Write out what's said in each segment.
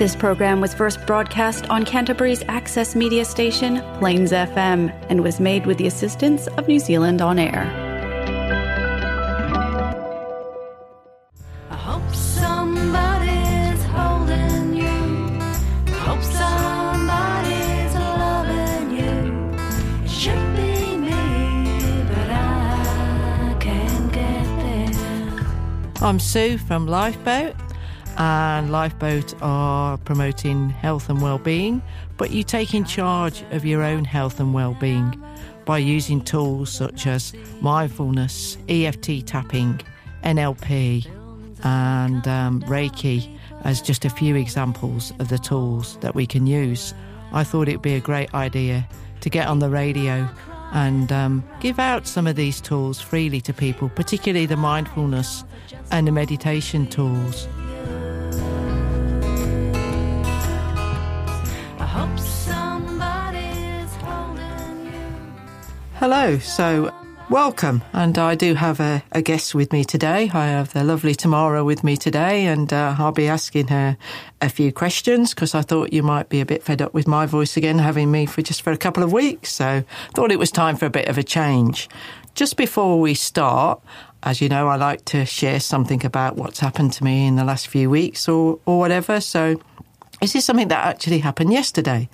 This program was first broadcast on Canterbury's access media station, Plains FM, and was made with the assistance of New Zealand On Air. I hope somebody's holding you. I hope somebody's loving you. It should be me, but I can't get there. I'm Sue from Lifeboat, and Lifeboat are promoting health and well-being, but you take in charge of your own health and well-being by using tools such as mindfulness, EFT tapping, NLP, and um, Reiki as just a few examples of the tools that we can use. I thought it'd be a great idea to get on the radio and um, give out some of these tools freely to people, particularly the mindfulness and the meditation tools. Hello, so welcome. And I do have a, a guest with me today. I have the lovely Tamara with me today, and uh, I'll be asking her a few questions because I thought you might be a bit fed up with my voice again, having me for just for a couple of weeks. So thought it was time for a bit of a change. Just before we start, as you know, I like to share something about what's happened to me in the last few weeks or, or whatever. So this is something that actually happened yesterday.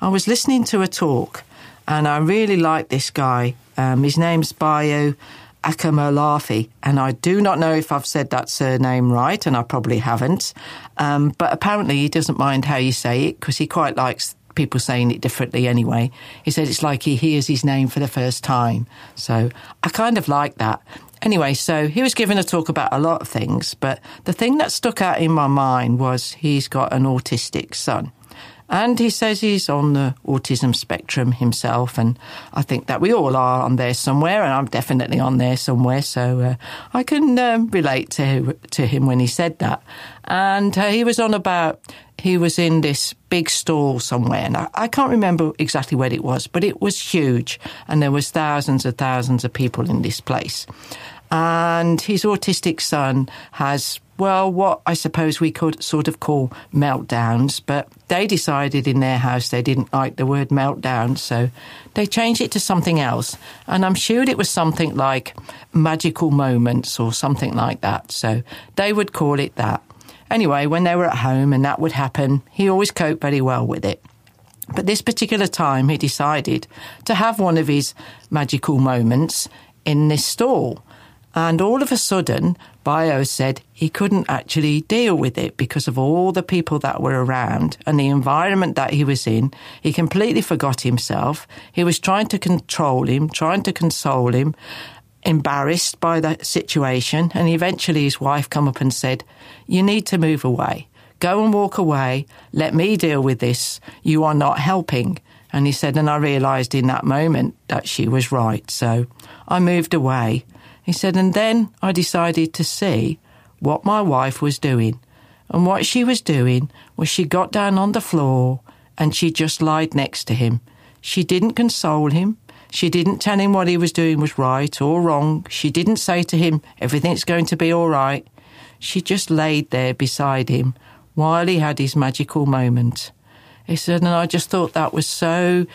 I was listening to a talk and I really like this guy. Um, his name's Bayo Akomolafe, and I do not know if I've said that surname right, and I probably haven't. Um, but apparently, he doesn't mind how you say it because he quite likes people saying it differently anyway. He said it's like he hears his name for the first time. So I kind of like that. Anyway, so he was giving a talk about a lot of things, but the thing that stuck out in my mind was he's got an autistic son. And he says he's on the autism spectrum himself, and I think that we all are on there somewhere, and I'm definitely on there somewhere. So uh, I can um, relate to to him when he said that. And uh, he was on about he was in this big stall somewhere, and I, I can't remember exactly where it was, but it was huge, and there was thousands and thousands of people in this place. And his autistic son has well, what I suppose we could sort of call meltdowns, but they decided in their house they didn't like the word meltdown, so they changed it to something else. And I'm sure it was something like magical moments or something like that, so they would call it that. Anyway, when they were at home and that would happen, he always coped very well with it. But this particular time, he decided to have one of his magical moments in this stall. And all of a sudden, Bayo said he couldn't actually deal with it because of all the people that were around and the environment that he was in. He completely forgot himself. He was trying to control him, trying to console him, embarrassed by the situation. And eventually his wife come up and said, you need to move away. Go and walk away. Let me deal with this. You are not helping. And he said, and I realised in that moment that she was right. So I moved away. He said, and then I decided to see what my wife was doing. And what she was doing was she got down on the floor and she just lied next to him. She didn't console him. She didn't tell him what he was doing was right or wrong. She didn't say to him, everything's going to be all right. She just laid there beside him while he had his magical moment. He said, and I just thought that was so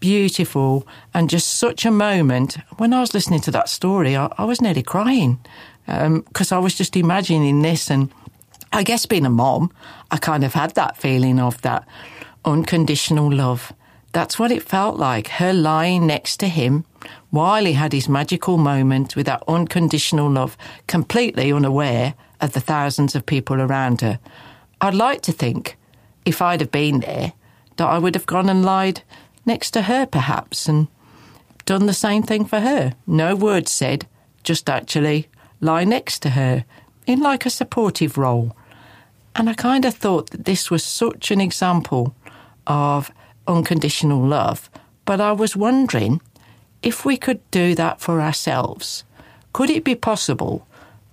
beautiful and just such a moment. When I was listening to that story, I, I was nearly crying um, because I was just imagining this. And I guess being a mom, I kind of had that feeling of that unconditional love. That's what it felt like, her lying next to him while he had his magical moment with that unconditional love, completely unaware of the thousands of people around her. I'd like to think, if I'd have been there, that I would have gone and lied next to her, perhaps, and done the same thing for her. No words said, just actually lie next to her in like a supportive role. And I kind of thought that this was such an example of unconditional love. But I was wondering if we could do that for ourselves. Could it be possible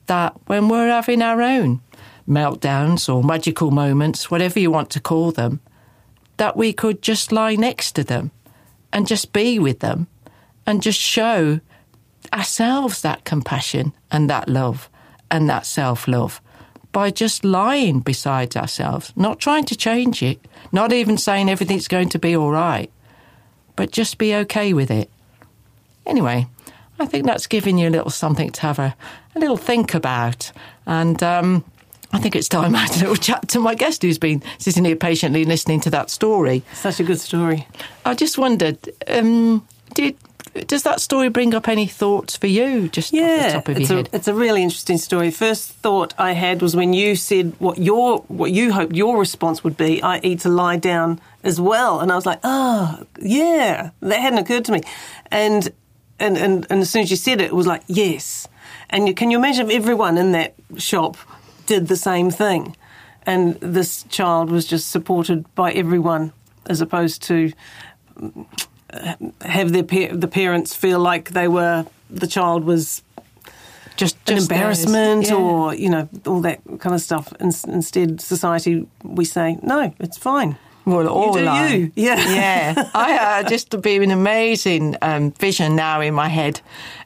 that when we're having our own meltdowns or magical moments, whatever you want to call them, that we could just lie next to them and just be with them and just show ourselves that compassion and that love and that self love. by just lying beside ourselves, not trying to change it, not even saying everything's going to be all right, but just be okay with it. Anyway, I think that's giving you a little something to have a, a little think about. And um, I think it's time I had a little chat to my guest who's been sitting here patiently listening to that story. Such a good story. I just wondered, um, did does that story bring up any thoughts for you? Just Yeah, top of it's your a, head. it's a really interesting story. First thought I had was when you said what your what you hoped your response would be, i.e., to lie down as well, and I was like, oh, yeah, that hadn't occurred to me, and and and, and as soon as you said it, it was like yes, and you, can you imagine everyone in that shop did the same thing, and this child was just supported by everyone as opposed to uh, have their pa- the parents feel like they were the child was just, an embarrassment yeah. or you know all that kind of stuff. In, instead, society we say no, it's fine. Well, all do lie. you. Yeah. yeah. I uh, just be an amazing um, vision now in my head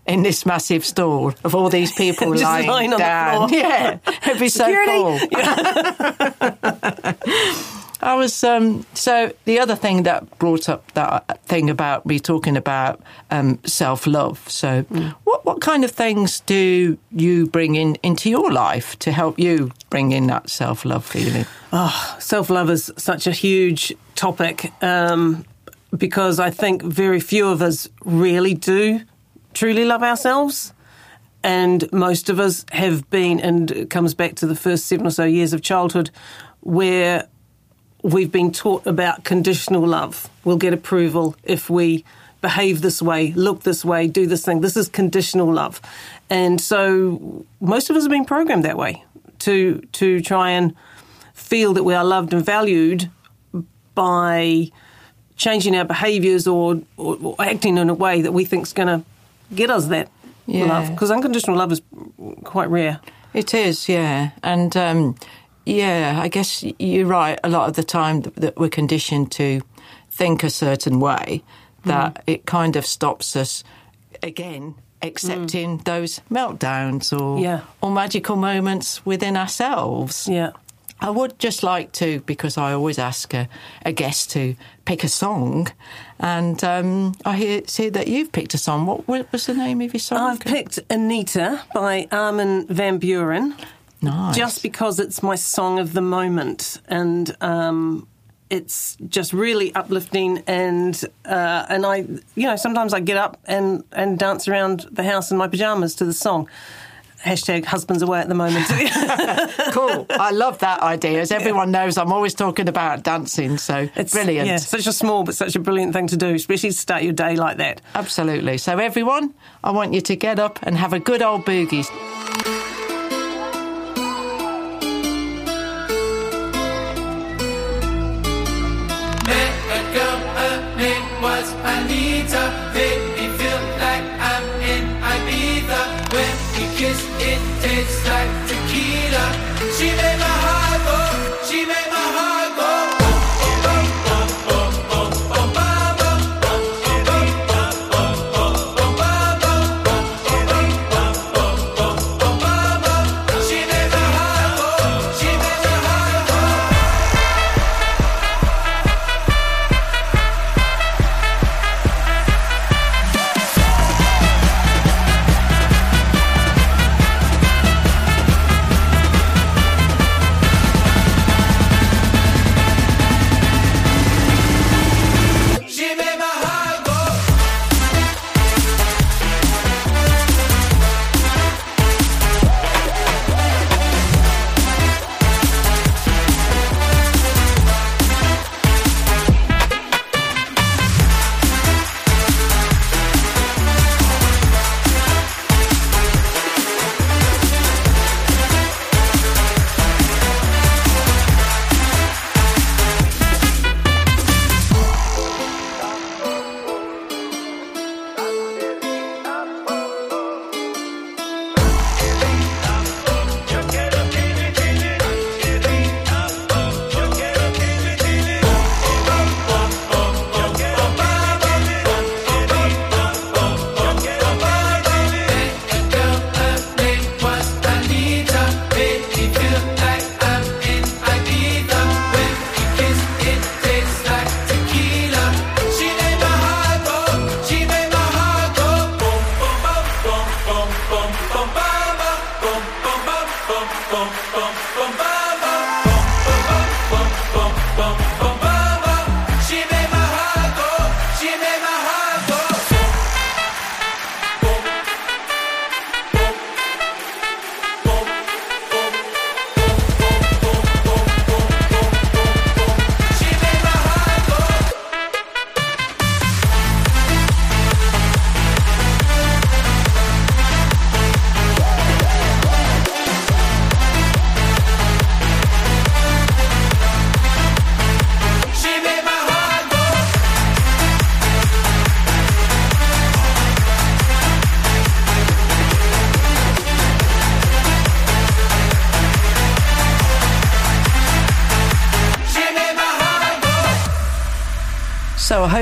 in this massive store of all these people lying, lying down. Yeah, it'd be so Security. cool. I was um, so the other thing that brought up that thing about me talking about um, self love. So, Mm. what what kind of things do you bring in into your life to help you bring in that self love feeling? Oh, self love is such a huge topic um, because I think very few of us really do truly love ourselves. And most of us have been, and it comes back to the first seven or so years of childhood, where we've been taught about conditional love. We'll get approval if we behave this way, look this way, do this thing. This is conditional love. And so most of us have been programmed that way to to try and feel that we are loved and valued by changing our behaviours or, or, or acting in a way that we think is going to get us that Yeah. love. Because unconditional love is quite rare. It is, yeah, and um, yeah, I guess you're right. A lot of the time that, we're conditioned to think a certain way, that it kind of stops us again accepting those meltdowns or Yeah. or magical moments within ourselves. Yeah. I would just like to, because I always ask a, a guest to pick a song, and um, I hear, see that you've picked a song. What, what was the name of your song? I've picked Anita by Armin Van Buuren. Nice. just because it's my song of the moment and um, it's just really uplifting and uh, and I you know sometimes I get up and and dance around the house in my pajamas to the song. Hashtag husbands away at the moment. cool. I love that idea. As everyone knows, I'm always talking about dancing, so It's brilliant. Yeah, such a small but such a brilliant thing to do, especially to start your day like that. Absolutely. So, everyone, I want you to get up and have a good old boogie.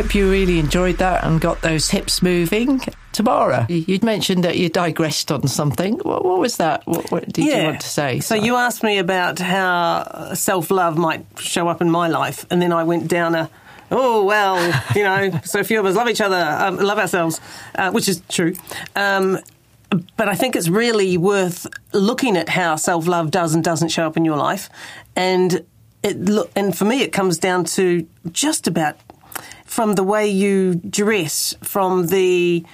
Hope you really enjoyed that and got those hips moving. Tamara, you- you'd mentioned that you digressed on something. What, what was that? What, what did you want to say? So you asked me about how self love might show up in my life, and then I went down a. Oh well, you know, so few of us love each other, um, love ourselves, uh, which is true. Um, but I think it's really worth looking at how self love does and doesn't show up in your life, and it look and for me it comes down to just about from the way you dress, from the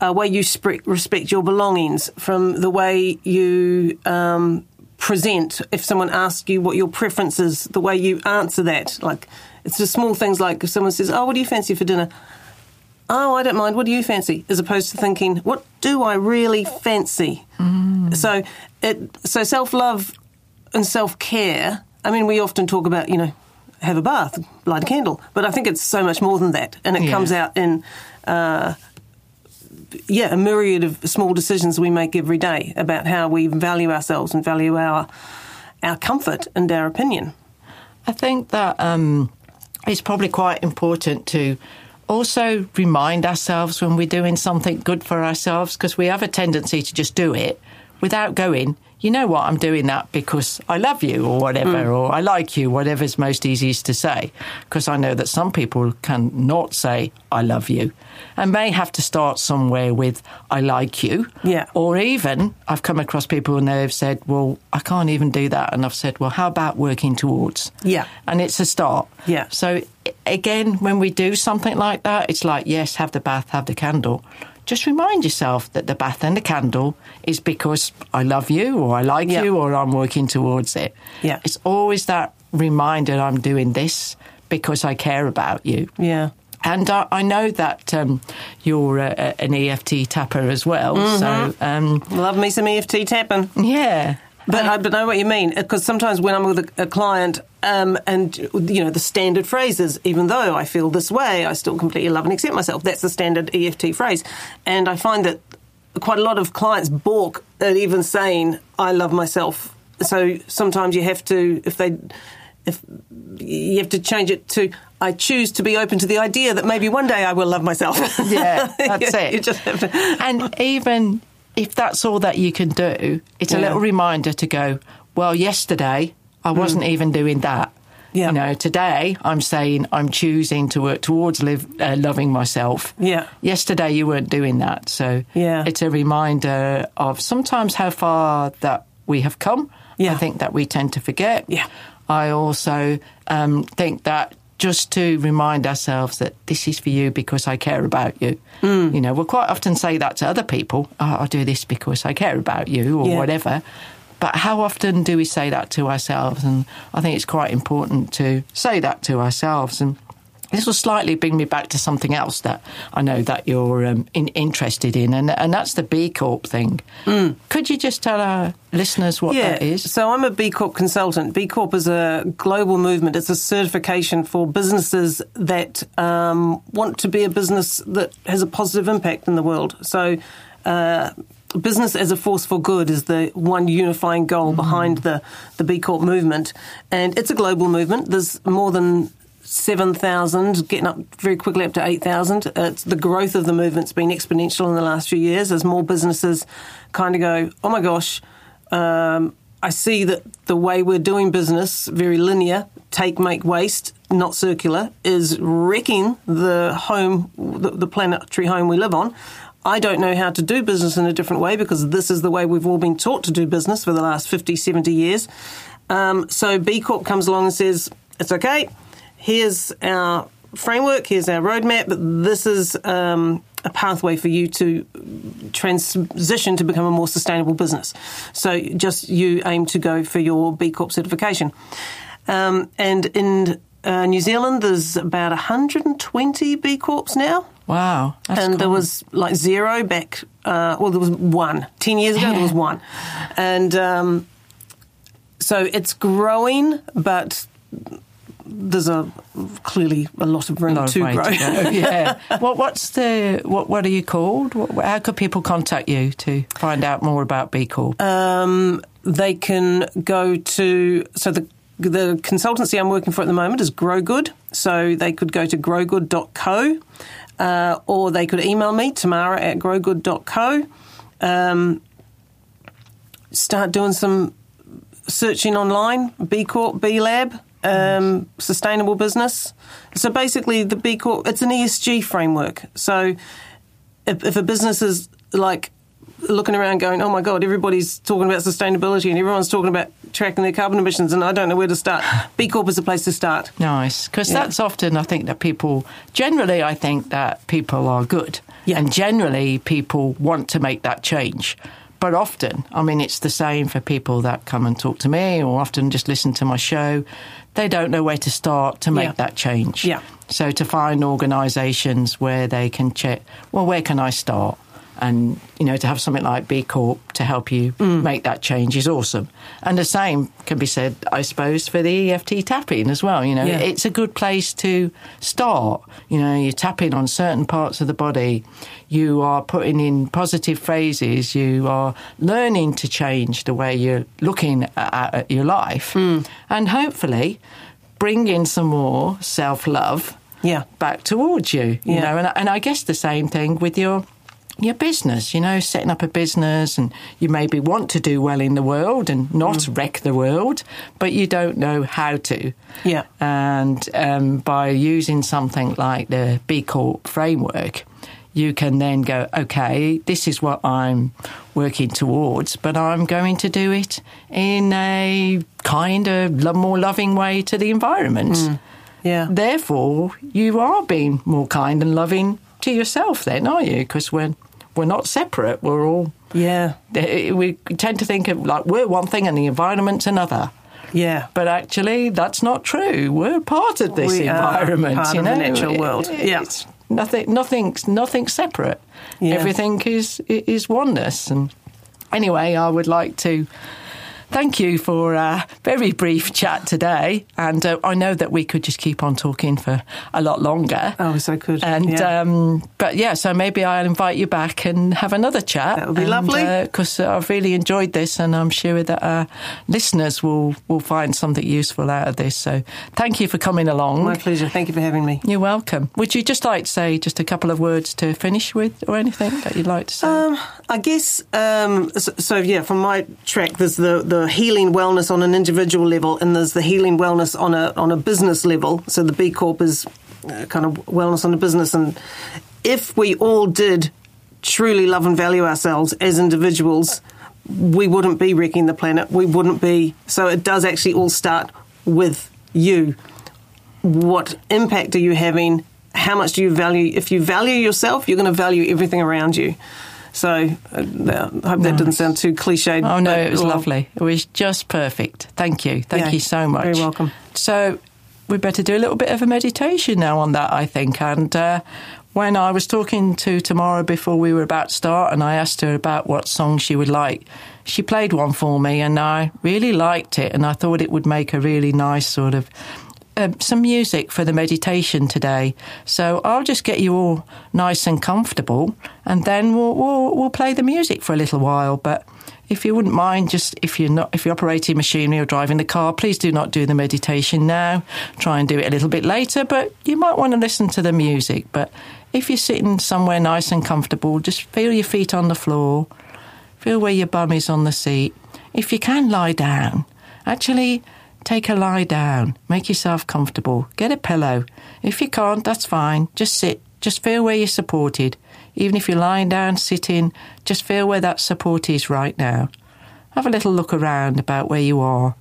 uh, way you sp- respect your belongings, from the way you um, present. If someone asks you what your preference is, the way you answer that, like it's the small things like if someone says, "Oh, what do you fancy for dinner?" Oh, I don't mind. What do you fancy? As opposed to thinking, what do I really fancy? So, it so self love and self care. I mean, we often talk about you know have a bath, light a candle, but I think it's so much more than that, and it Yeah. comes out in. Uh, yeah, a myriad of small decisions we make every day about how we value ourselves and value our our comfort and our opinion. I think that um, it's probably quite important to also remind ourselves when we're doing something good for ourselves because we have a tendency to just do it without going, you know what, I'm doing that because I love you or whatever, mm. or I like you, whatever's most easiest to say. Because I know that some people can not say, I love you, and may have to start somewhere with, I like you. Yeah. Or even, I've come across people and they've said, well, I can't even do that. And I've said, well, how about working towards? Yeah. And it's a start. Yeah. So again, when we do something like that, it's like, yes, have the bath, have the candle. Just remind yourself that the bath and the candle is because I love you or I like Yeah. you or I'm working towards it. Yeah. It's always that reminder I'm doing this because I care about you. Yeah. And I, I know that um, you're a, a- an EFT tapper as well. So, um, Love me some EFT tapping. yeah. But I but know what you mean because sometimes when I'm with a, a client um, and you know the standard phrases, even though I feel this way, I still completely love and accept myself. That's the standard EFT phrase, and I find that quite a lot of clients balk at even saying I love myself. So sometimes you have to if they if you have to change it to I choose to be open to the idea that maybe one day I will love myself. Yeah, that's it. You just have to. and even if that's all that you can do, it's a little reminder to go, well, yesterday I wasn't even doing that. Mm. Yeah. You know, today I'm saying I'm choosing to work towards live, uh, loving myself. Yeah. Yesterday you weren't doing that. So Yeah. it's a reminder of sometimes how far that we have come. Yeah. I think that we tend to forget. Yeah. I also um, think that just to remind ourselves that this is for you because I care about you. Mm. You know, we'll quite often say that to other people. Oh, I do this because I care about you or Yeah. whatever. But how often do we say that to ourselves? And I think it's quite important to say that to ourselves. And this will slightly bring me back to something else that I know that you're um, in, interested in, and, and that's the B Corp thing. Could you just tell our listeners what that is? So I'm a B Corp consultant. B Corp is a global movement. It's a certification for businesses that um, want to be a business that has a positive impact in the world. So. Uh, Business as a force for good is the one unifying goal behind the, the B Corp movement. And it's a global movement. There's more than 7,000, getting up very quickly up to 8,000. It's the growth of the movement's been exponential in the last few years as more businesses kind of go, oh my gosh, um, I see that the way we're doing business, very linear, take, make, waste, not circular, is wrecking the home, the, the planetary home we live on. I don't know how to do business in a different way because this is the way we've all been taught to do business for the last 50, 70 years. Um, so B Corp comes along and says, it's okay, here's our framework, here's our roadmap, but this is um, a pathway for you to transition to become a more sustainable business. So just you aim to go for your B Corp certification. Um, and in uh, New Zealand, there's about 120 B Corps now. Wow. That's and there was like zero back, uh, well, there was one. 10 years ago, there was one. And um, so it's growing, but there's a clearly a lot of room lot to way grow. to go. yeah. What What's the what? What are you called? How could people contact you to find out more about B Corp? um, they can go to so the the consultancy I'm working for at the moment is Grow Good, so they could go to growgood.co, uh, or they could email me Tamara at growgood.co. Um, start doing some searching online, B Corp, B Lab, um, sustainable business. So basically, the B Corp, it's an ESG framework. So if, if a business is like looking around going, oh my God, everybody's talking about sustainability and everyone's talking about tracking their carbon emissions and I don't know where to start, B Corp is a place to start. Nice, because Yeah. that's often I think that people generally I think that people are good, Yeah. and generally people want to make that change. But often, I mean, it's the same for people that come and talk to me, or often just listen to my show. They don't know where to start to make Yeah. that change. Yeah. So to find organisations where they can check, well, where can I start? And you know, to have something like B Corp to help you Mm. make that change is awesome. And the same can be said, I suppose, for the EFT tapping as well. You know, Yeah. it's a good place to start. You know, you're tapping on certain parts of the body. You are putting in positive phrases. You are learning to change the way you're looking at, at your life, Hmm. and hopefully bring in some more self love Yeah. back towards you. You Yeah. know, and, and I guess the same thing with your your business. You know, setting up a business, and you maybe want to do well in the world and not Mm. wreck the world, but you don't know how to. Yeah. And um, by using something like the B Corp framework, you can then go, okay, this is what I'm working towards, but I'm going to do it in a kind of more loving way to the environment. Mm. Yeah. Therefore, you are being more kind and loving to yourself, then, are you? Because we're we're not separate. We're all Yeah. we tend to think of like we're one thing and the environment's another. Yeah. But actually, that's not true. We're part of this We are environment. part you of the natural world. Yeah. It's nothing. Nothing's nothing separate. Yeah. Everything is is oneness. And anyway, I would like to. Thank you for a very brief chat today, and uh, I know that we could just keep on talking for a lot longer. Oh, so could. And yeah. um, but yeah, so maybe I'll invite you back and have another chat. That would be lovely. Because uh, I've really enjoyed this, and I'm sure that our listeners will will find something useful out of this. So thank you for coming along. My pleasure. Thank you for having me. You're welcome. Would you just like to say just a couple of words to finish with, or anything that you'd like to say? Um, I guess um, so, so. Yeah, from my track, there's the, the healing wellness on an individual level, and there's the healing wellness on a on a business level. So the B Corp is uh, kind of wellness on a business, and if we all did truly love and value ourselves as individuals, we wouldn't be wrecking the planet. We wouldn't be. So it does actually all start with you. What impact are you having? How much do you value? If you value yourself, you're going to value everything around you. So uh, I hope that didn't sound too cliched. Oh no, it was well, lovely. It was just perfect. Thank you. Thank Yeah, you so much. You're welcome. So we better do a little bit of a meditation now on that, I think. And uh, when I was talking to Tamara before we were about to start, and I asked her about what song she would like, she played one for me, and I really liked it, and I thought it would make a really nice sort of. Um, some music for the meditation today, so I'll just get you all nice and comfortable, and then we'll, we'll we'll play the music for a little while. But if you wouldn't mind, just if you're not if you're operating machinery or driving the car, please do not do the meditation now. Try and do it a little bit later, but you might want to listen to the music. But if you're sitting somewhere nice and comfortable, just feel your feet on the floor, feel where your bum is on the seat. If you can lie down, actually take a lie down, make yourself comfortable, get a pillow. If you can't, that's fine. Just sit, just feel where you're supported. Even if you're lying down, sitting, just feel where that support is right now. Have a little look around about where you are.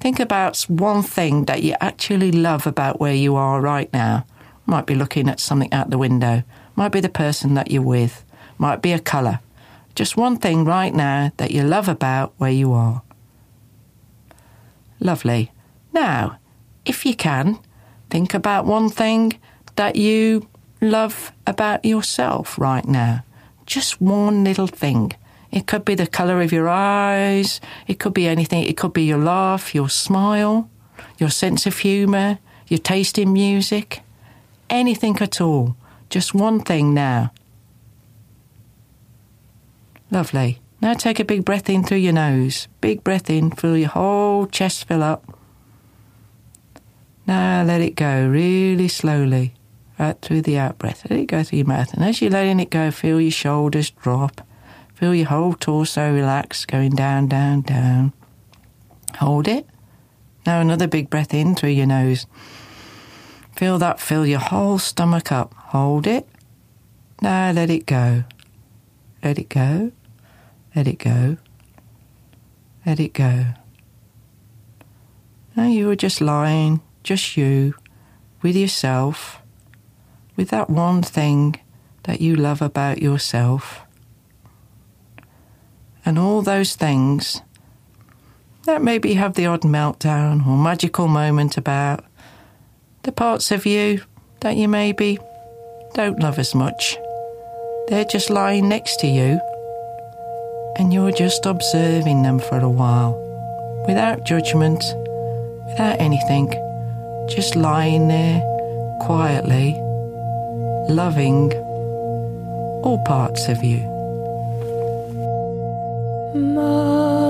Think about one thing that you actually love about where you are right now. Might be looking at something out the window. Might be the person that you're with. Might be a colour. Just one thing right now that you love about where you are. Lovely. Now, if you can, think about one thing that you love about yourself right now. Just one little thing. It could be the colour of your eyes, it could be anything, it could be your laugh, your smile, your sense of humour, your taste in music, anything at all. Just one thing now. Lovely. Now take a big breath in through your nose. Big breath in, feel your whole chest fill up. Now let it go really slowly, right through the out breath. Let it go through your mouth. And as you're letting it go, feel your shoulders drop. Feel your whole torso relax, going down, down, down. Hold it. Now another big breath in through your nose. Feel that fill your whole stomach up. Hold it. Now let it go. Let it go. Let it go. Let it go. Now you were just lying, just you, with yourself, with that one thing that you love about yourself. And all those things that maybe have the odd meltdown or magical moment about the parts of you that you maybe don't love as much. They're just lying next to you, and you're just observing them for a while without judgment, without anything, just lying there quietly, loving all parts of you. Mamba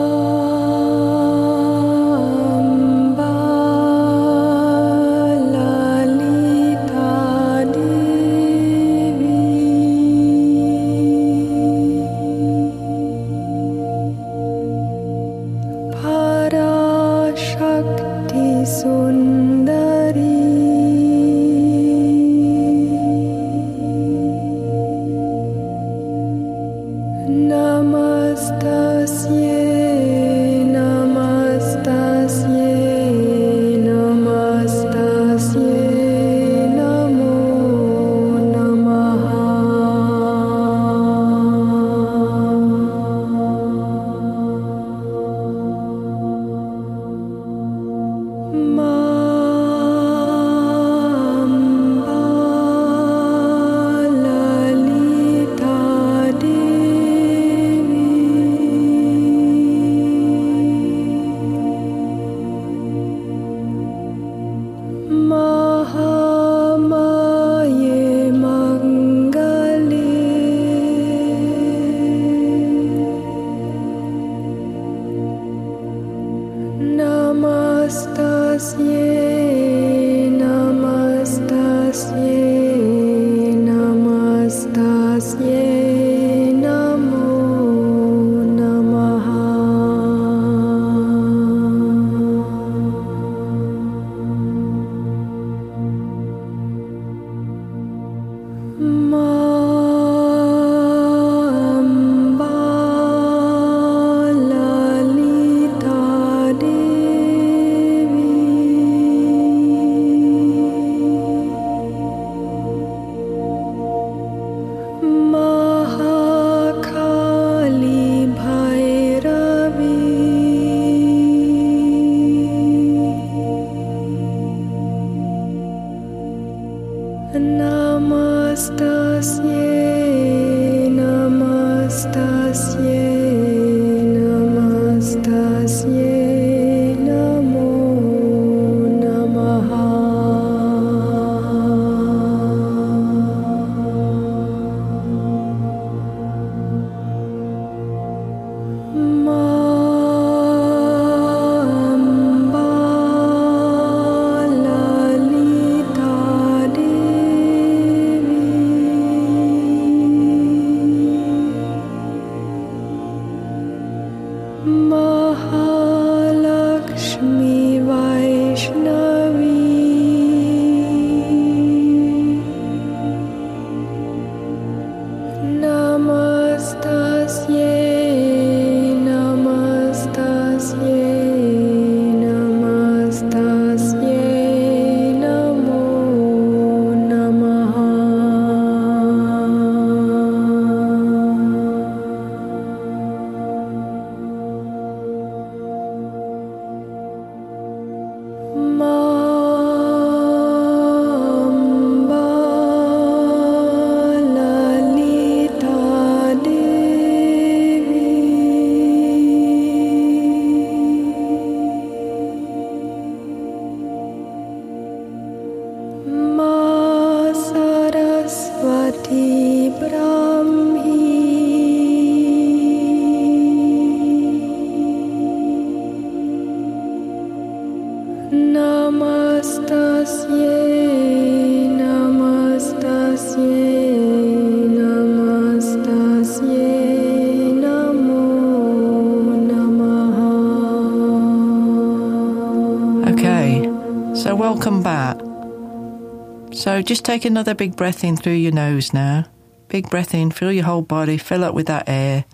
just take another big breath in through your nose now. Big breath in, fill your whole body, fill up with that air,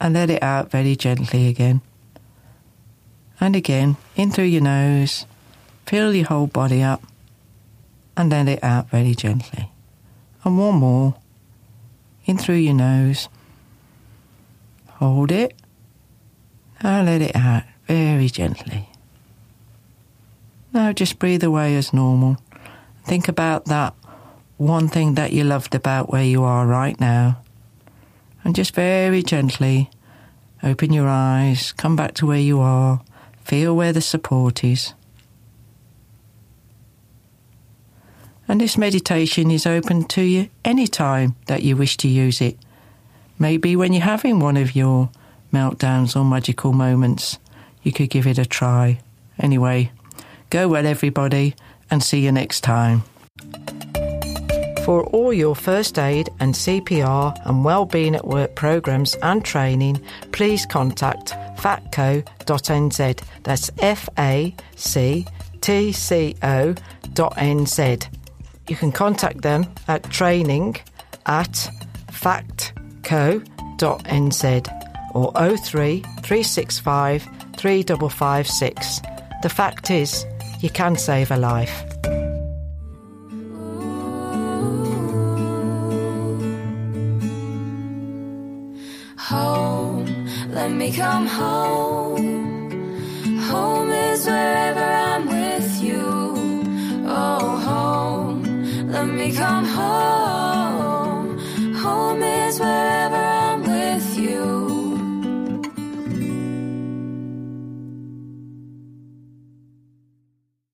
and let it out very gently again. And again, in through your nose, fill your whole body up, and let it out very gently. And one more, in through your nose. Hold it, and let it out very gently. Now just breathe away as normal. Think about that one thing that you loved about where you are right now. And just very gently open your eyes, come back to where you are, feel where the support is. And this meditation is open to you any time that you wish to use it. Maybe when you're having one of your meltdowns or magical moments, you could give it a try. Anyway, go well, everybody, and see you next time. For all your first aid and CPR and wellbeing at work programs and training, please contact factco.nz. That's F A C T C O dot NZ. You can contact them at training at factco.nz or 03 365 3556. The fact is, you can save a life. Home, let me come home. Home is wherever I'm with you. Oh, home, let me come home. Home is wherever I'm